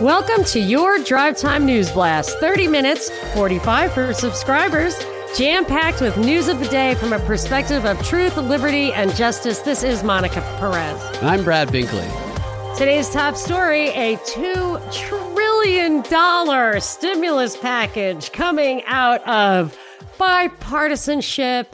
Welcome to your Drive Time News Blast. 30 minutes, 45 for subscribers, jam packed with news of the day from a perspective of truth, liberty, and justice. This is Monica Perez. And I'm Brad Binkley. Today's top story a $2 trillion stimulus package coming out of bipartisanship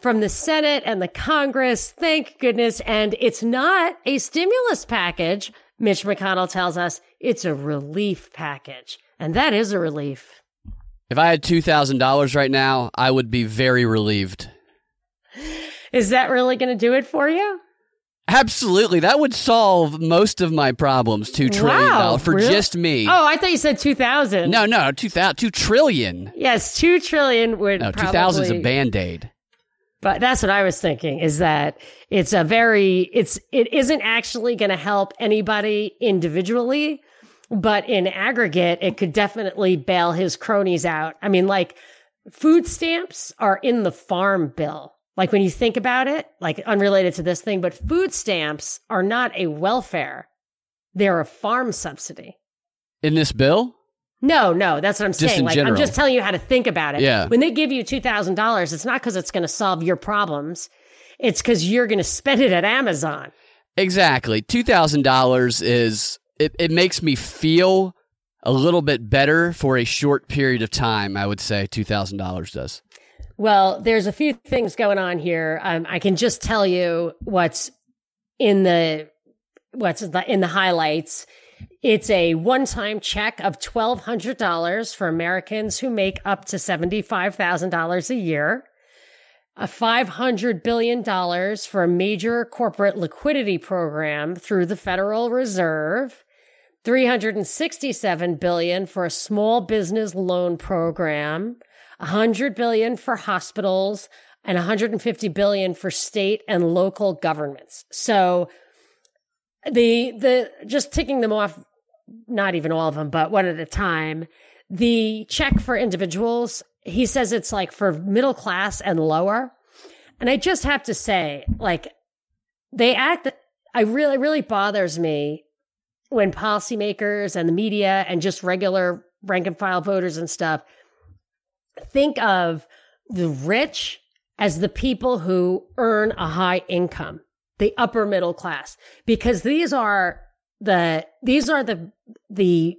from the Senate and the Congress. Thank goodness. And it's not a stimulus package. Mitch McConnell tells us it's a relief package. And that is a relief. If I had $2,000 right now, I would be very relieved. Is that really going to do it for you? Absolutely. That would solve most of my problems. $2 trillion Wow, for really? just me. Oh, I thought you said 2000. No, no, 2000, 2 trillion. Yes, 2 trillion would No, probably 2000 is a band aid. But that's what I was thinking is that it's a very it's it isn't actually going to help anybody individually, but in aggregate it could definitely bail his cronies out. I mean like food stamps are in the farm bill. Like when you think about it, like unrelated to this thing, but food stamps are not a welfare. They're a farm subsidy. In this bill? No, no, that's what I'm Just saying. in Like I'm just telling you how to think about it. Yeah. When they give you two thousand dollars, it's not because it's going to solve your problems. It's because you're going to spend it at Amazon. Exactly. $2,000 is, it, it makes me feel a little bit better for a short period of time, I would say $2,000 does. Well, there's a few things going on here. Um, I can just tell you what's in the what's in the highlights. It's a one-time check of twelve hundred dollars for Americans who make up to seventy-five thousand dollars a year. A five hundred billion dollars for a major corporate liquidity program through the Federal Reserve. 367 billion for a small business loan program, 100 billion for hospitals, and 150 billion for state and local governments. So the the just ticking them off not even all of them, but one at a time. The check for individuals, he says it's like for middle class and lower. And I just have to say, like, they act, I really, really bothers me when policymakers and the media and just regular rank and file voters and stuff think of the rich as the people who earn a high income, the upper middle class, because these are the these are the the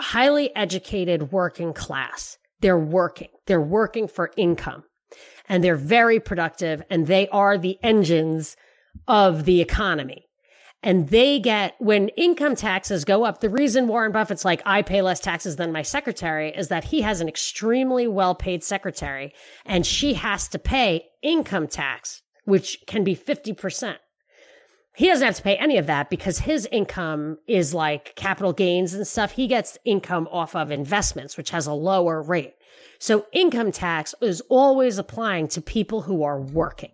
highly educated working class. They're working. They're working for income. And they're very productive and they are the engines of the economy. And they get, when income taxes go up, the reason Warren Buffett's like, I pay less taxes than my secretary is that he has an extremely well paid secretary and she has to pay income tax, which can be 50%. He doesn't have to pay any of that because his income is like capital gains and stuff. He gets income off of investments, which has a lower rate. So income tax is always applying to people who are working.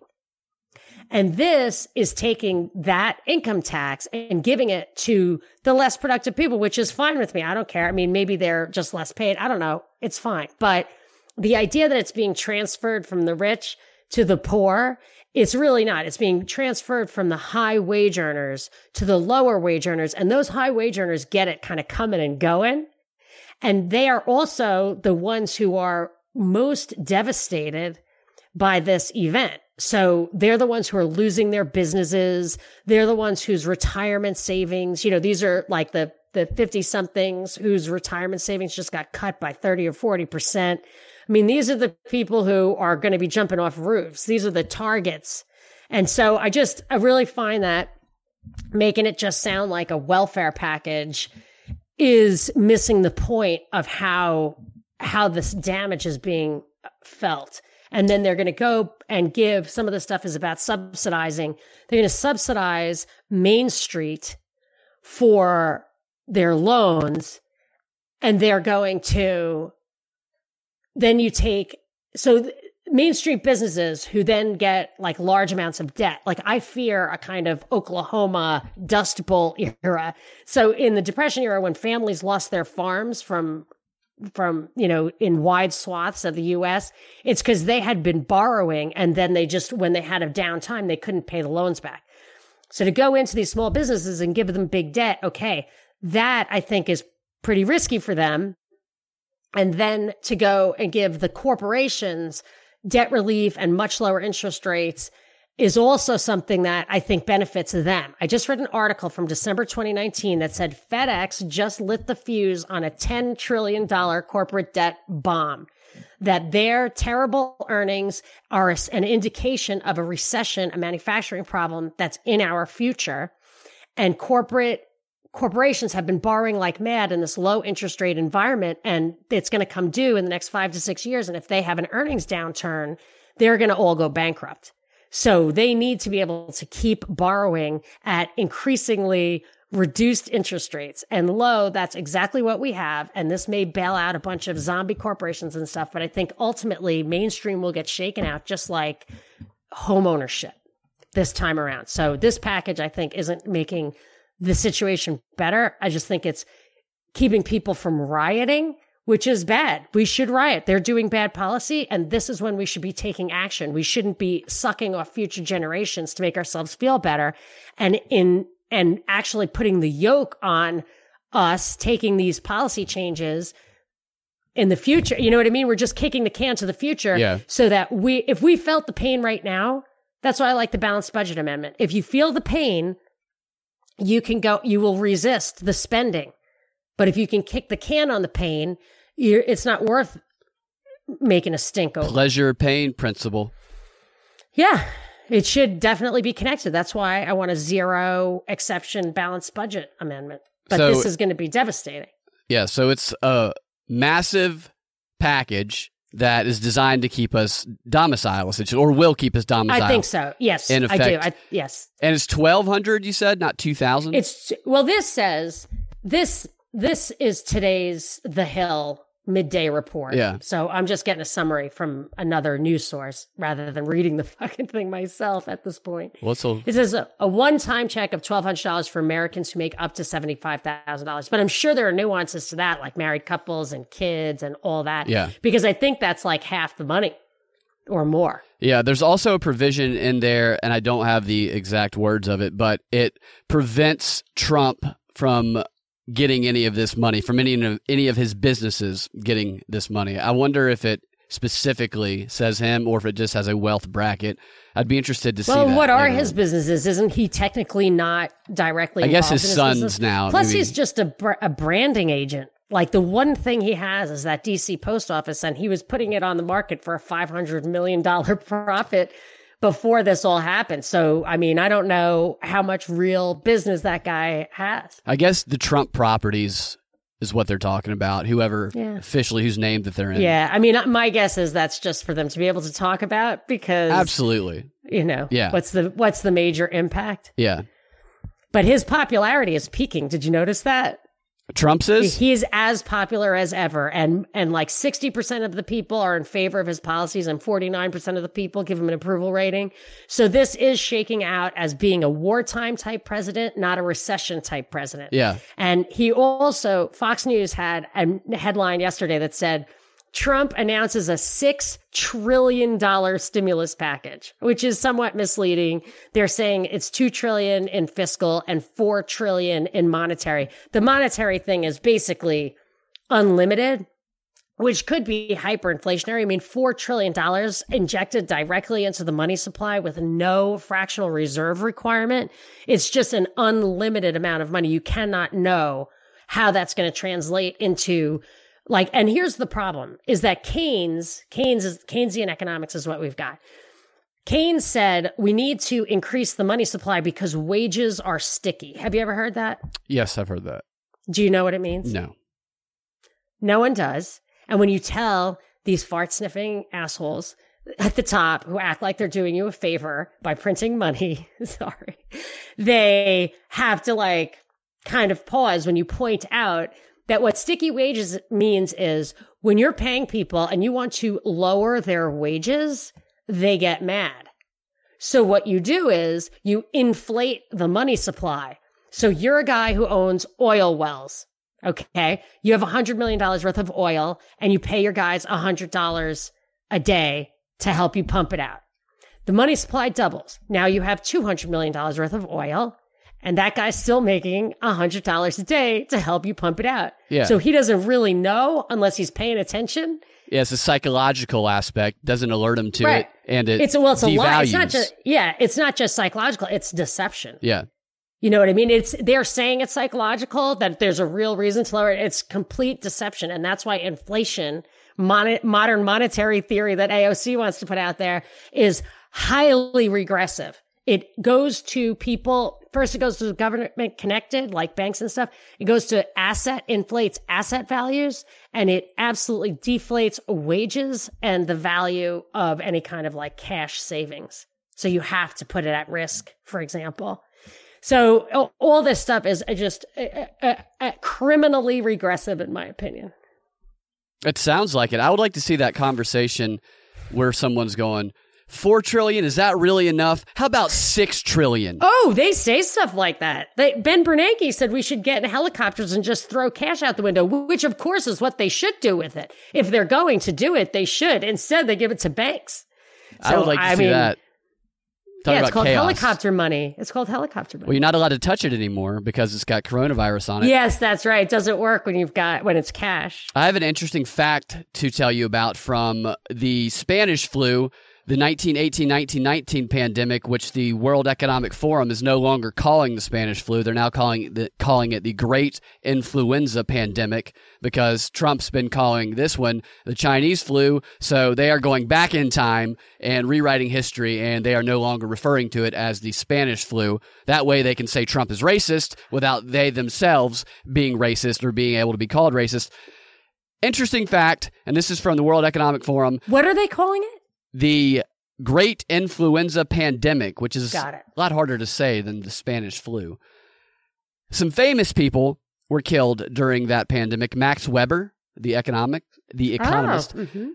And this is taking that income tax and giving it to the less productive people, which is fine with me. I don't care. I mean, maybe they're just less paid. I don't know. It's fine. But the idea that it's being transferred from the rich to the poor, it's really not. It's being transferred from the high wage earners to the lower wage earners. And those high wage earners get it kind of coming and going. And they are also the ones who are most devastated by this event. So they're the ones who are losing their businesses. They're the ones whose retirement savings, you know, these are like the, the 50 somethings whose retirement savings just got cut by 30 or 40%. I mean, these are the people who are going to be jumping off roofs. These are the targets. And so I just, I really find that making it just sound like a welfare package is missing the point of how, how this damage is being felt. And then they're going to go and give some of the stuff is about subsidizing. They're going to subsidize Main Street for their loans. And they're going to, then you take, so th- Main Street businesses who then get like large amounts of debt. Like I fear a kind of Oklahoma Dust Bowl era. So in the Depression era, when families lost their farms from from you know in wide swaths of the US it's cuz they had been borrowing and then they just when they had a downtime they couldn't pay the loans back so to go into these small businesses and give them big debt okay that I think is pretty risky for them. And then to go and give the corporations debt relief and much lower interest rates is also something that I think benefits them. I just read an article from December 2019 that said FedEx just lit the fuse on a $10 trillion corporate debt bomb, that their terrible earnings are an indication of a recession, a manufacturing problem that's in our future. And corporate corporations have been borrowing like mad in this low interest rate environment and it's going to come due in the next five to six years. And if they have an earnings downturn, they're going to all go bankrupt. So they need to be able to keep borrowing at increasingly reduced interest rates and low. That's exactly what we have. And this may bail out a bunch of zombie corporations and stuff. But I think ultimately mainstream will get shaken out just like home ownership this time around. So this package, I think, isn't making the situation better. I just think it's keeping people from rioting which is bad. We should riot. They're doing bad policy. And this is when we should be taking action. We shouldn't be sucking off future generations to make ourselves feel better. And in, and actually putting the yoke on us taking these policy changes in the future. You know what I mean? We're just kicking the can to the future yeah. so that we, if we felt the pain right now, that's why I like the balanced budget amendment. If you feel the pain, you can go, you will resist the spending. But if you can kick the can on the pain, you're, it's not worth making a stink over. Pleasure pain principle. Yeah, it should definitely be connected. That's why I want a zero exception balanced budget amendment. But so, this is going to be devastating. Yeah, so it's a massive package that is designed to keep us domiciled, or will keep us domiciled. I think so. Yes, in effect. I do. I, yes, and it's twelve hundred. You said not two thousand. It's well. This says this. This is today's The Hill midday report. Yeah. So I'm just getting a summary from another news source rather than reading the fucking thing myself at this point. What's it says a, a one-time check of twelve hundred dollars for Americans who make up to seventy-five thousand dollars. But I'm sure there are nuances to that, like married couples and kids and all that. Yeah. Because I think that's like half the money or more. Yeah, there's also a provision in there, and I don't have the exact words of it, but it prevents Trump from getting any of this money from any of any of his businesses getting this money. I wonder if it specifically says him or if it just has a wealth bracket. I'd be interested to well, see. Well, what are his businesses? Isn't he technically not directly? I guess his, his sons business? now. Plus, maybe. he's just a, a branding agent. Like the one thing he has is that DC post office, and he was putting it on the market for a five hundred million dollar profit before this all happened. So, I mean, I don't know how much real business that guy has. I guess the Trump properties is what they're talking about. Whoever yeah. officially who's named that they're in. Yeah, I mean, my guess is that's just for them to be able to talk about because absolutely, you know, yeah. What's the what's the major impact? Yeah, but his popularity is peaking. Did you notice that? Trump's is he's as popular as ever, and and like sixty percent of the people are in favor of his policies, and forty nine percent of the people give him an approval rating. So this is shaking out as being a wartime type president, not a recession type president. Yeah, and he also Fox News had a headline yesterday that said Trump announces a $6 trillion stimulus package, which is somewhat misleading. They're saying it's 2 trillion in fiscal and 4 trillion in monetary. The monetary thing is basically unlimited, which could be hyperinflationary. I mean, $4 trillion injected directly into the money supply with no fractional reserve requirement. It's just an unlimited amount of money. You cannot know how that's going to translate into like, and here's the problem is that Keynes, Keynes is Keynesian economics is what we've got. Keynes said we need to increase the money supply because wages are sticky. Have you ever heard that? Yes, I've heard that. Do you know what it means? No. No one does. And when you tell these fart sniffing assholes at the top who act like they're doing you a favor by printing money, sorry, they have to like kind of pause when you point out that what sticky wages means is when you're paying people and you want to lower their wages, they get mad. So what you do is you inflate the money supply. So you're a guy who owns oil wells. Okay. You have $100 million worth of oil and you pay your guys $100 a day to help you pump it out. The money supply doubles. Now you have $200 million worth of oil And that guy's still making $100 a day to help you pump it out. Yeah. So he doesn't really know unless he's paying attention. Yeah, it's a psychological aspect. Doesn't alert him to Right. it, and it It's well, it's a lie. It's not just yeah, it's not just psychological. It's deception. yeah. You know what I mean? It's they're saying it's psychological that there's a real reason to lower it. It's complete deception, and that's why inflation, mon- modern monetary theory that AOC wants to put out there, is highly regressive. It goes to people first. It goes to government connected, like banks and stuff. It goes to asset inflates asset values, and it absolutely deflates wages and the value of any kind of like cash savings. So you have to put it at risk, for example. So all- this stuff is just uh, uh, uh, criminally regressive, in my opinion. It sounds like it. I would like to see that conversation where someone's going, four trillion, is that really enough? How about six trillion? Oh, they say stuff like that. They, ben Bernanke said we should get in helicopters and just throw cash out the window, which of course is what they should do with it. If they're going to do it, they should. Instead, they give it to banks. I would like to I see mean, that. Talk yeah, about it's called chaos. helicopter money. It's called helicopter money. Well, you're not allowed to touch it anymore because it's got coronavirus on it. yes, that's right. It doesn't work when you've got when it's cash. I have an interesting fact to tell you about from the Spanish flu, the 1918-1919 pandemic, which the World Economic Forum is no longer calling the Spanish flu. They're now calling the, calling it the Great Influenza Pandemic because Trump's been calling this one the Chinese flu. So they are going back in time and rewriting history, and they are no longer referring to it as the Spanish flu. That way, they can say Trump is racist without they themselves being racist or being able to be called racist. Interesting fact, and this is from the World Economic Forum What are they calling it? The Great Influenza Pandemic, which is a lot harder to say than the Spanish flu. Some famous people were killed during that pandemic. Max Weber, the economic, the economist, Oh, mhm.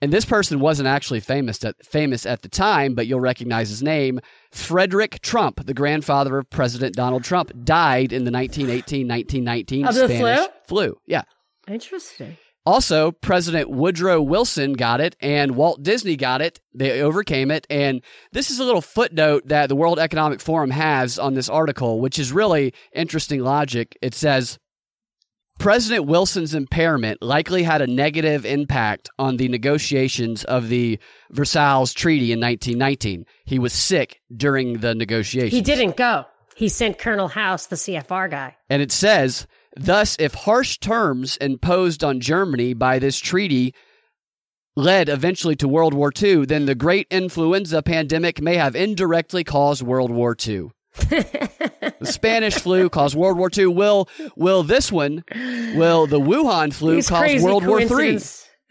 and this person wasn't actually famous at, famous at the time, but you'll recognize his name. Frederick Trump, the grandfather of President Donald Trump, died in the 1918-1919 Spanish flu? flu. Yeah. Interesting. Also, President Woodrow Wilson got it and Walt Disney got it. They overcame it. And this is a little footnote that the World Economic Forum has on this article, which is really interesting logic. It says President Wilson's impairment likely had a negative impact on the negotiations of the Versailles Treaty in 1919. He was sick during the negotiations. He didn't go. He sent Colonel House, the CFR guy. And it says, thus, if harsh terms imposed on Germany by this treaty led eventually to World War II, then the great influenza pandemic may have indirectly caused World War II. the Spanish flu caused World War II. Will will this one? Will the Wuhan flu These cause World War III?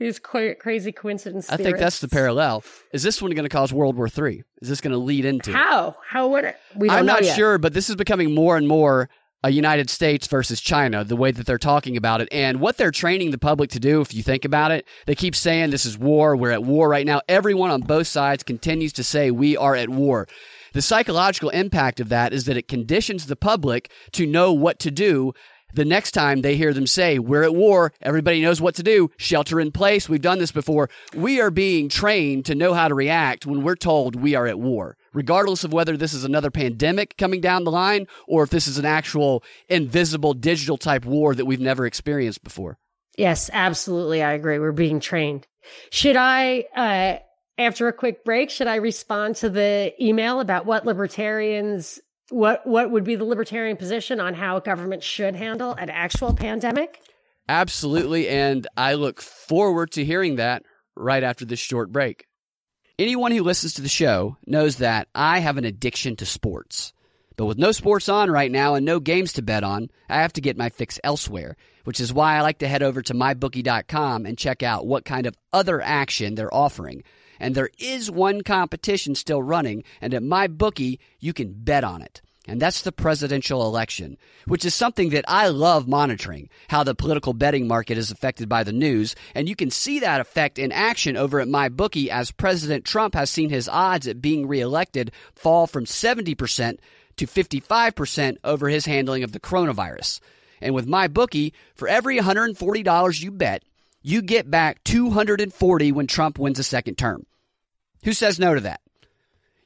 These crazy coincidence. I think that's the parallel. Is this one going to cause World War III? Is this going to lead into? How? How would it? We don't I'm not yet. sure, but this is becoming more and more a United States versus China, the way that they're talking about it. And what they're training the public to do, if you think about it, they keep saying this is war. We're at war right now. Everyone on both sides continues to say we are at war. The psychological impact of that is that it conditions the public to know what to do the next time they hear them say, We're at war, everybody knows what to do, shelter in place. We've done this before. We are being trained to know how to react when we're told we are at war, regardless of whether this is another pandemic coming down the line or if this is an actual invisible digital type war that we've never experienced before. Yes, absolutely. I agree. We're being trained. Should I, uh, after a quick break, should I respond to the email about what libertarians, what, what would be the libertarian position on how government should handle an actual pandemic? Absolutely. And I look forward to hearing that right after this short break. Anyone who listens to the show knows that I have an addiction to sports. But with no sports on right now and no games to bet on, I have to get my fix elsewhere, which is why I like to head over to mybookie.com and check out what kind of other action they're offering. And there is one competition still running, and at MyBookie, you can bet on it. And that's the presidential election, which is something that I love monitoring how the political betting market is affected by the news. And you can see that effect in action over at MyBookie as President Trump has seen his odds at being reelected fall from 70% to 55% over his handling of the coronavirus. And with MyBookie, for every $140 you bet, you get back 240 when Trump wins a second term. Who says no to that?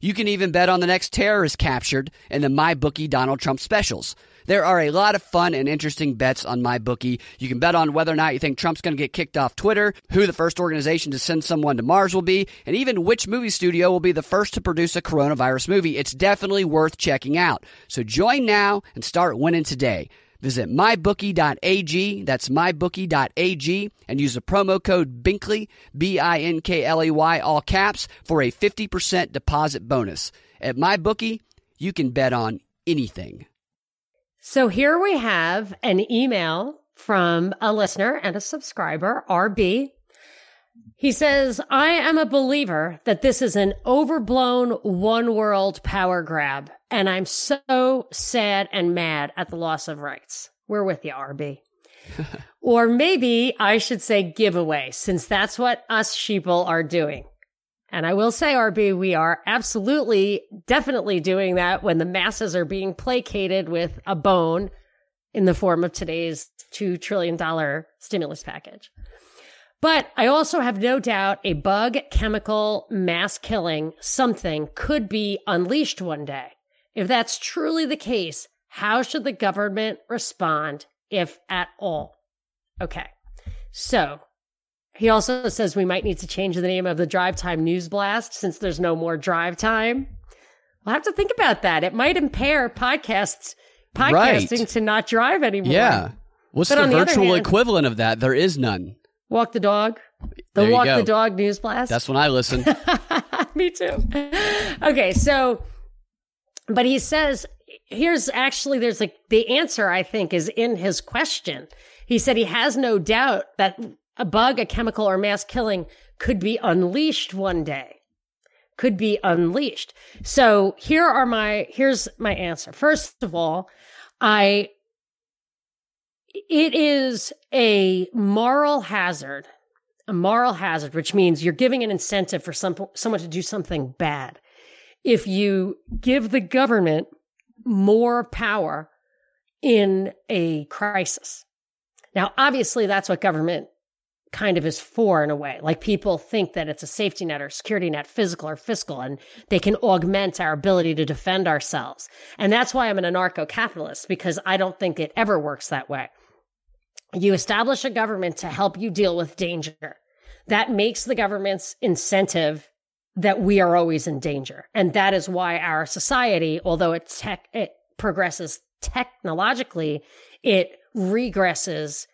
You can even bet on the next terrorist captured in the MyBookie Donald Trump specials. There are a lot of fun and interesting bets on MyBookie. You can bet on whether or not you think Trump's going to get kicked off Twitter, who the first organization to send someone to Mars will be, and even which movie studio will be the first to produce a coronavirus movie. It's definitely worth checking out. So join now and start winning today. Visit mybookie.ag, that's mybookie.ag, and use the promo code BINKLEY, B I N K L E Y, all caps, for a 50% deposit bonus. At MyBookie, you can bet on anything. So here we have an email from a listener and a subscriber, RB. He says, I am a believer that this is an overblown one world power grab, and I'm so sad and mad at the loss of rights. We're with you, RB. or maybe I should say giveaway, since that's what us sheeple are doing. And I will say, RB, we are absolutely, definitely doing that when the masses are being placated with a bone in the form of today's $2 trillion stimulus package. But I also have no doubt a bug, chemical, mass killing something could be unleashed one day. If that's truly the case, how should the government respond, if at all? Okay. So he also says we might need to change the name of the drive time news blast since there's no more drive time. We'll have to think about that. It might impair podcasts podcasting right. to not drive anymore. Yeah. What's but the virtual hand, equivalent of that? There is none. Walk the dog. The walk go. the dog news blast. That's when I listen. Me too. Okay, so but he says here's actually there's like the answer I think is in his question. He said he has no doubt that a bug, a chemical, or mass killing could be unleashed one day. Could be unleashed. So here are my here's my answer. First of all, I it is a moral hazard, a moral hazard, which means you're giving an incentive for some, someone to do something bad. If you give the government more power in a crisis. Now, obviously, that's what government kind of is for in a way. Like people think that it's a safety net or security net, physical or fiscal, and they can augment our ability to defend ourselves. And that's why I'm an anarcho capitalist, because I don't think it ever works that way. You establish a government to help you deal with danger. That makes the government's incentive that we are always in danger. And that is why our society, although it tech, it progresses technologically, it regresses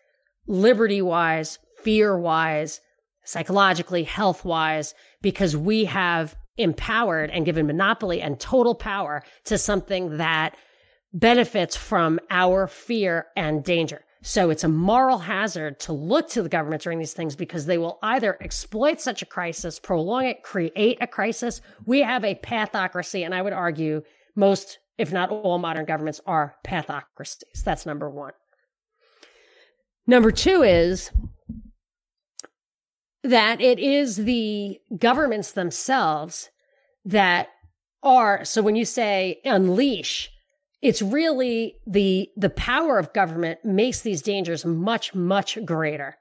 liberty wise, fear wise, psychologically, health wise, because we have empowered and given monopoly and total power to something that benefits from our fear and danger. So it's a moral hazard to look to the government during these things because they will either exploit such a crisis, prolong it, create a crisis. We have a pathocracy, and I would argue most, if not all, modern governments are pathocracies. That's number one. Number two is that it is the governments themselves that are, so when you say unleash, it's really the the power of government makes these dangers much much greater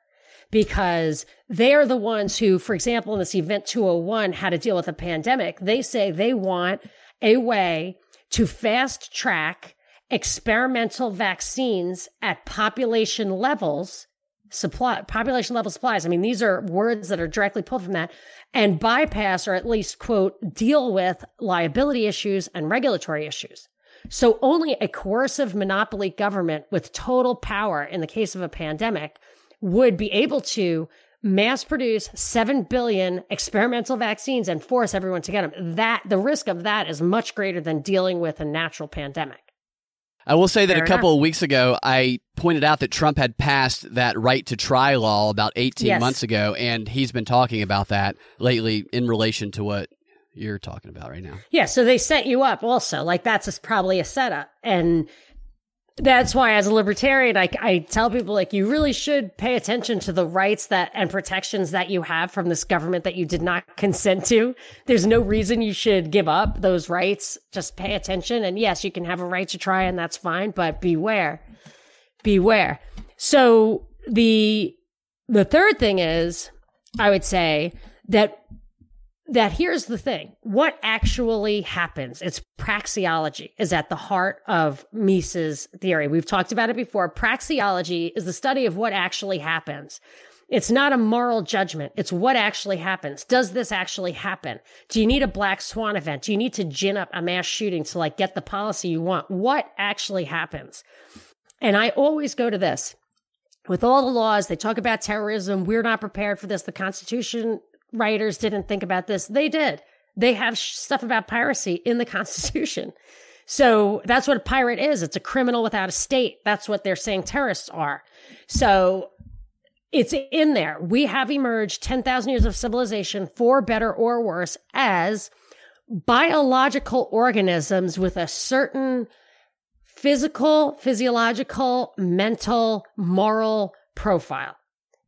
because they are the ones who for example in this event 201 had to deal with a pandemic. They say they want a way to fast track experimental vaccines at population levels supply population level supplies. I mean these are words that are directly pulled from that and bypass or at least quote deal with liability issues and regulatory issues so only a coercive monopoly government with total power in the case of a pandemic would be able to mass produce 7 billion experimental vaccines and force everyone to get them. That the risk of that is much greater than dealing with a natural pandemic. I will say that Fair a couple enough. of weeks ago, I pointed out that Trump had passed that right to try law about 18 yes. months ago, and he's been talking about that lately in relation to what you're talking about right now. Yeah, so they set you up also. Like that's probably a setup. And that's why as a libertarian I, I tell people like you really should pay attention to the rights that and protections that you have from this government that you did not consent to there's no reason you should give up those rights just pay attention and yes you can have a right to try and that's fine but beware beware so the the third thing is i would say that that here's the thing. What actually happens? It's praxeology is at the heart of mises theory. We've talked about it before. Praxeology is the study of what actually happens. It's not a moral judgment. It's what actually happens. Does this actually happen? Do you need a black swan event? Do you need to gin up a mass shooting to like get the policy you want? What actually happens? And i always go to this. With all the laws, they talk about terrorism. We're not prepared for this. The Constitution writers didn't think about this. They did. They have stuff about piracy in the Constitution. So that's what a pirate is. It's a criminal without a state. That's what they're saying terrorists are. So it's in there. We have emerged 10,000 years of civilization, for better or worse, as biological organisms with a certain physical, physiological, mental, moral profile.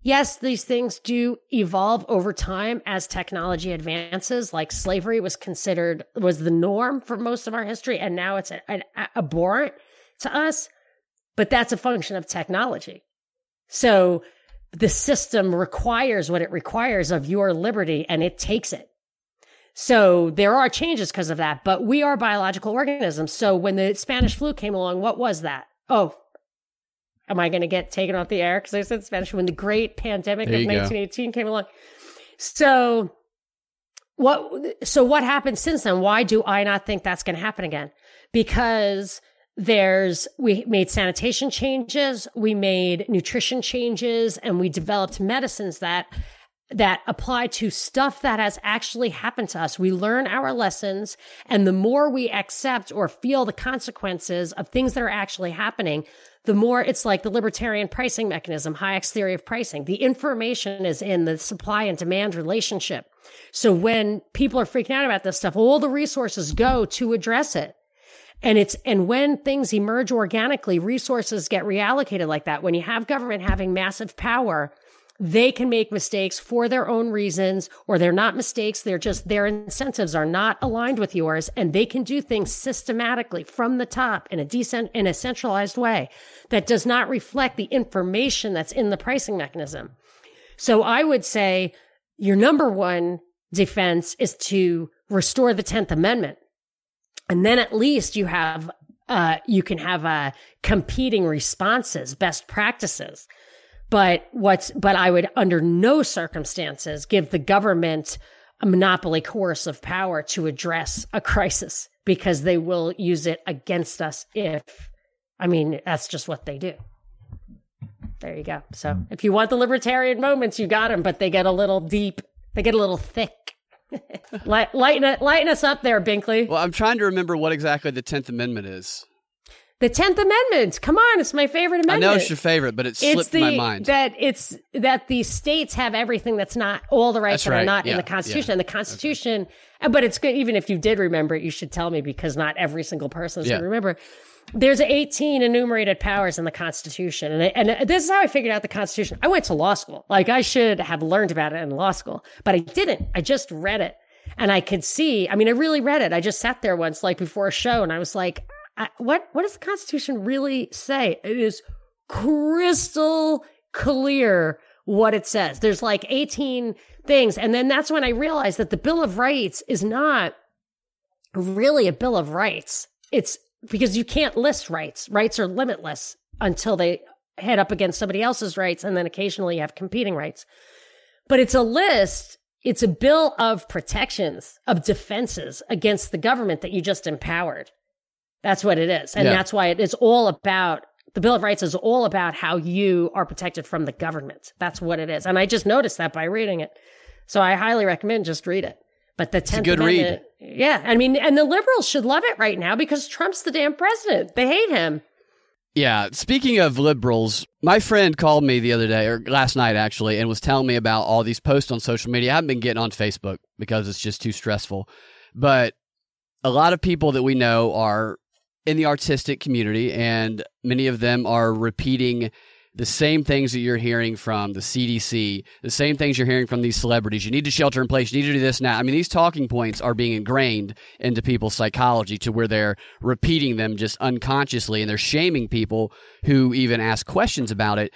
Yes, these things do evolve over time as technology advances. Like slavery was considered was the norm for most of our history, and now it's an abhorrent to us. But that's a function of technology. So the system requires what it requires of your liberty, and it takes it. So there are changes because of that, but we are biological organisms. So when the Spanish flu came along, what was that? Oh, am I going to get taken off the air because I said Spanish? When the great pandemic of 1918 go. came along. So what, so what happened since then? Why do I not think that's going to happen again? Because there's we made sanitation changes we made nutrition changes and we developed medicines that that apply to stuff that has actually happened to us. We learn our lessons and the more we accept or feel the consequences of things that are actually happening, the more it's like the libertarian pricing mechanism, Hayek's theory of pricing. The information is in the supply and demand relationship. So when people are freaking out about this stuff, all the resources go to address it. And it's, and when things emerge organically, resources get reallocated like that. When you have government having massive power, they can make mistakes for their own reasons, or they're not mistakes. They're just their incentives are not aligned with yours, and they can do things systematically from the top in a decent, in a centralized way that does not reflect the information that's in the pricing mechanism. So I would say your number one defense is to restore the 10th Amendment. And then at least you have, uh, you can have, uh, competing responses, best practices. But what's, but I would under no circumstances give the government a monopoly coercive power to address a crisis because they will use it against us if, I mean, that's just what they do. There you go. So hmm. if you want the libertarian moments, you got them, but they get a little deep. They get a little thick. lighten, it lighten us up there, Binkley. Well, I'm trying to remember what exactly the 10th Amendment is. The Tenth Amendment. Come on, it's my favorite amendment. I know it's your favorite, but it slipped it's the, my mind. That it's that the states have everything that's not all the rights that's that right. are not yeah. in the Constitution. Yeah. And the Constitution, okay. but it's good even if you did remember it, you should tell me because not every single person is yeah. going to remember. There's 18 enumerated powers in the Constitution, and and uh, this is how I figured out the Constitution. I went to law school. Like I should have learned about it in law school, but I didn't. I just read it. And I could see, I mean, I really read it. I just sat there once, like before a show, and I was like, What what does the Constitution really say? It is crystal clear what it says. There's like 18 things. And then that's when I realized that the Bill of Rights is not really a Bill of Rights. It's because you can't list rights. Rights are limitless until they head up against somebody else's rights. And then occasionally you have competing rights. But it's a list. It's a bill of protections, of defenses against the government that you just empowered. That's what it is. And yeah. that's why it is all about the Bill of Rights is all about how you are protected from the government. That's what it is. And I just noticed that by reading it. So I highly recommend just read it. But the 10th good Amendment, read. yeah, I mean, and the liberals should love it right now because Trump's the damn president. They hate him. Yeah. Speaking of liberals, my friend called me the other day, or last night actually, and was telling me about all these posts on social media. I haven't been getting on Facebook because it's just too stressful. But a lot of people that we know are in the artistic community, and many of them are repeating the same things that you're hearing from the CDC, the same things you're hearing from these celebrities. You need to shelter in place. You need to do this now. I mean, these talking points are being ingrained into people's psychology to where they're repeating them just unconsciously and they're shaming people who even ask questions about it.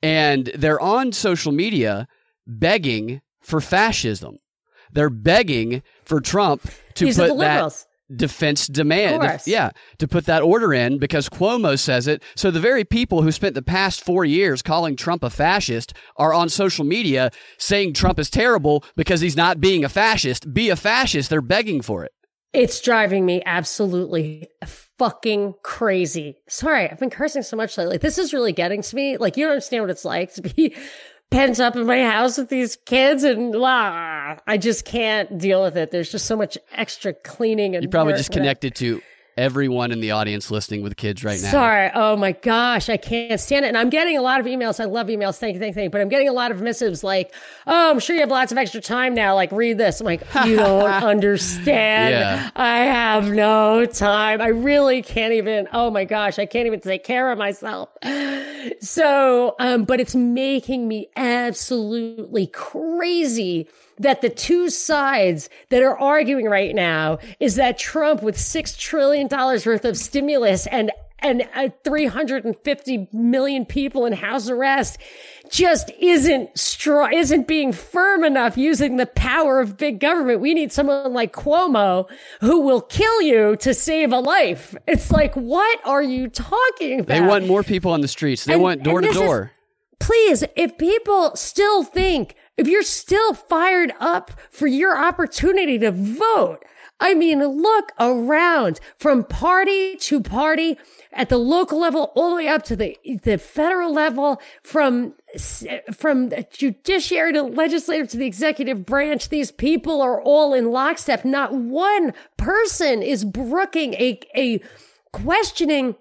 And they're on social media begging for fascism they're begging for Trump to These are the put that liberals. Defense demand. Yeah, to put that order in because Cuomo says it. So the very people who spent the past four years calling Trump a fascist are on social media saying Trump is terrible because he's not being a fascist. Be a fascist. They're begging for it. It's driving me absolutely fucking crazy. Sorry, I've been cursing so much lately. This is really getting to me. Like, you don't understand what it's like to be pent up in my house with these kids and blah. I just can't deal with it. There's just so much extra cleaning and You probably just I- connected to everyone in the audience listening with kids right now. Sorry. Oh my gosh. I can't stand it. And I'm getting a lot of emails. I love emails. Thank you, thank you, thank you. But I'm getting a lot of missives like, oh, I'm sure you have lots of extra time now. Like, read this. I'm like, you don't understand. Yeah. I have no time. I really can't even, oh my gosh, I can't even take care of myself. So, um, but it's making me absolutely crazy that the two sides that are arguing right now is that Trump with $6 trillion worth of stimulus and and uh, 350 million people in house arrest just isn't strong, isn't being firm enough using the power of big government. We need someone like Cuomo who will kill you to save a life. It's like, what are you talking about? They want more people on the streets. They And- want door to this is- door. please, if people still think, if you're still fired up for your opportunity to vote, I mean, look around from party to party at the local level, all the way up to the, the federal level, from, from the judiciary to legislative to the executive branch. These people are all in lockstep. Not one person is brooking a, a questioning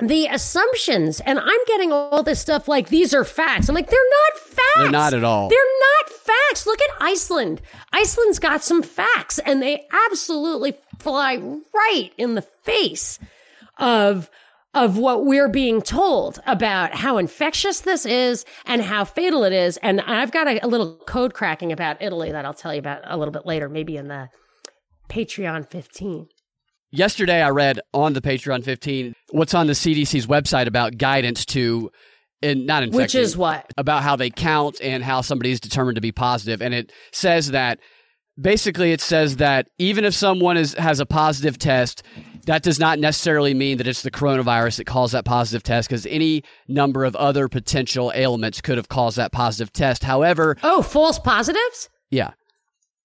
the assumptions. And i'm getting all this stuff like these are facts. I'm like they're not facts. They're not at all. they're not facts. Look at iceland. Iceland's got some facts and they absolutely fly right in the face of of what we're being told about how infectious this is and how fatal it is. And i've got a, a little code cracking about italy that i'll tell you about a little bit later maybe in the patreon 15 Yesterday, I read on the Patreon 15 what's on the CDC's website about guidance to, and not infecting, which is what about how they count and how somebody is determined to be positive. And it says that basically it says that even if someone is has a positive test, that does not necessarily mean that it's the coronavirus that caused that positive test because any number of other potential ailments could have caused that positive test. However, oh false positives yeah.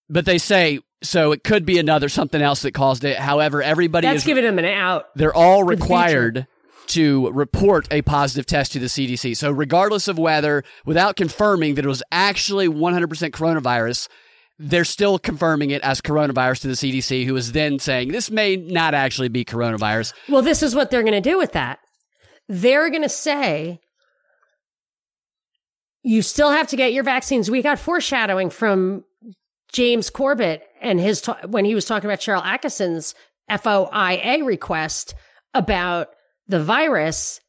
But they say so it could be another something else that caused it. However, everybody That's is giving them an out. they're all required to report a positive test to the CDC. So regardless of whether without confirming that it was actually 100% coronavirus, they're still confirming it as coronavirus to the CDC who is then saying this may not actually be coronavirus. Well, this is what they're going to do with that. They're going to say, you still have to get your vaccines. We got foreshadowing from James Corbett and his when he was talking about Sharyl Attkisson's FOIA request about the virus,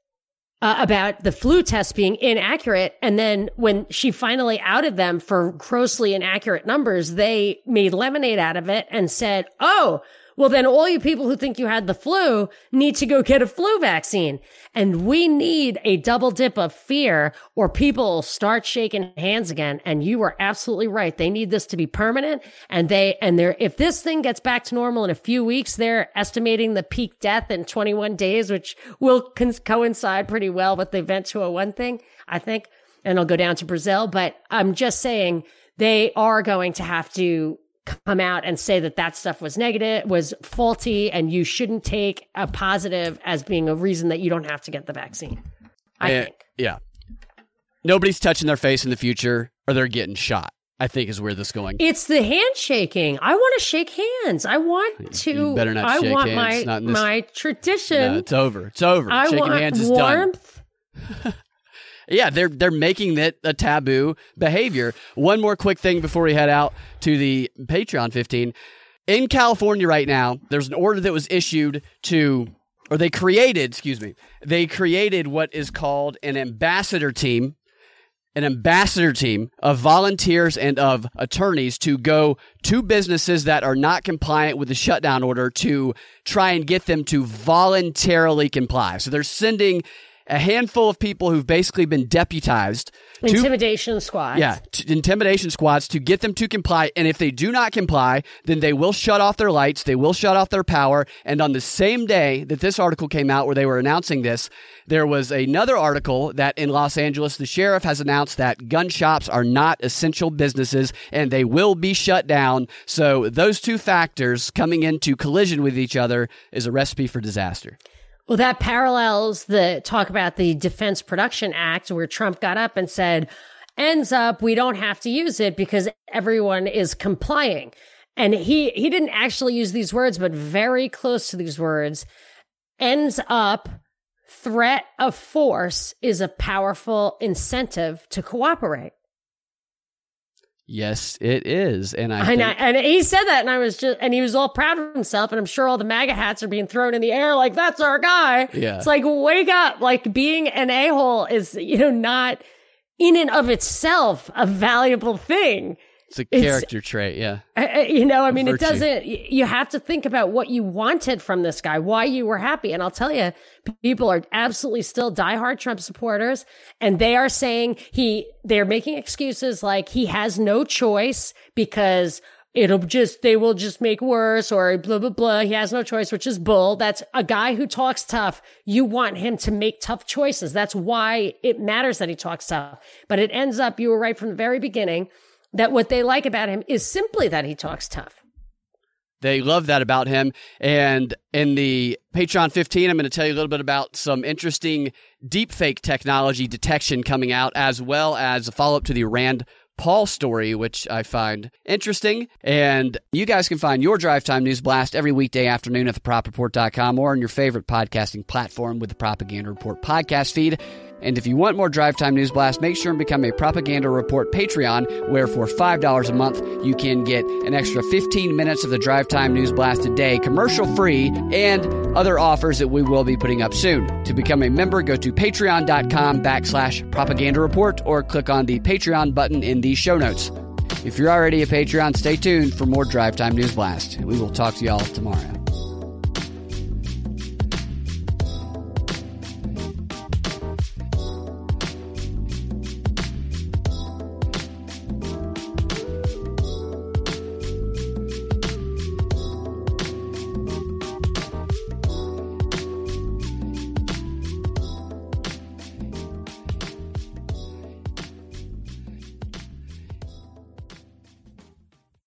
uh, about the flu test being inaccurate. And then when she finally outed them for grossly inaccurate numbers, they made lemonade out of it and said, Oh, well, then all you people who think you had the flu need to go get a flu vaccine. And we need a double dip of fear or people start shaking hands again. And you are absolutely right. They need this to be permanent. And they, and they're, if this thing gets back to normal in a few weeks, they're estimating the peak death in 21 days, which will con- coincide pretty well with the event 201 thing, I think. And it'll go down to Brazil. But I'm just saying they are going to have to come out and say that that stuff was negative, was faulty, and you shouldn't take a positive as being a reason that you don't have to get the vaccine. I Eh, think. yeah. Nobody's touching their face in the future or they're getting shot. I think is where this is going. It's the handshaking. I want to shake hands. I want to. You better not I shake want hands, not my in this- my tradition. No, it's over. It's over. I Shaking want hands is done. Yeah, they're they're making it a taboo behavior. One more quick thing before we head out to the Patreon 15. In California right now, there's an order that was issued to or they created, excuse me. They created what is called an ambassador team an ambassador team of volunteers and of attorneys to go to businesses that are not compliant with the shutdown order to try and get them to voluntarily comply. So they're sending a handful of people who've basically been deputized to Intimidation squads. yeah, t- intimidation squads to get them to comply. And if they do not comply, then they will shut off their lights, they will shut off their power. And on the same day that this article came out where they were announcing this, there was another article that in Los Angeles, the sheriff has announced that gun shops are not essential businesses and they will be shut down. So those two factors coming into collision with each other is a recipe for disaster. Well, that parallels the talk about the Defense Production Act, where Trump got up and said, ends up we don't have to use it because everyone is complying. And he, he didn't actually use these words, but very close to these words. Ends up threat of force is a powerful incentive to cooperate. Yes, it is. And I, And, think- I, and he said that, and I was just, and he was all proud of himself. And I'm sure all the MAGA hats are being thrown in the air, like that's our guy. Yeah. It's like wake up. Like being an a hole is, you know, not in and of itself a valuable thing. It's a it's- character trait. Yeah. Uh, You know, I mean, it doesn't, you have to think about what you wanted from this guy, why you were happy. And I'll tell you, people are absolutely still diehard Trump supporters. And they are saying he, they're making excuses like he has no choice because it'll just, they will just make worse or blah, blah, blah. He has no choice, which is bull. That's a guy who talks tough. You want him to make tough choices. That's why it matters that he talks tough. But it ends up, you were right from the very beginning that what they like about him is simply that he talks tough. They love that about him. And in the Patreon 15, I'm going to tell you a little bit about some interesting deepfake technology detection coming out, as well as a follow up to the Rand Paul story, which I find interesting. And you guys can find your Drive Time News Blast every weekday afternoon at thepropreport.com or on your favorite podcasting platform with the Propaganda Report podcast feed. And if you want more Drive Time News Blast, make sure and become a Propaganda Report Patreon, where for $5 a month, you can get an extra 15 minutes of the Drive Time News Blast a day, commercial free, and other offers that we will be putting up soon. To become a member, go to patreon.com backslash propaganda report or click on the Patreon button in the show notes. If you're already a Patreon, stay tuned for more Drive Time News Blast. We will talk to y'all tomorrow.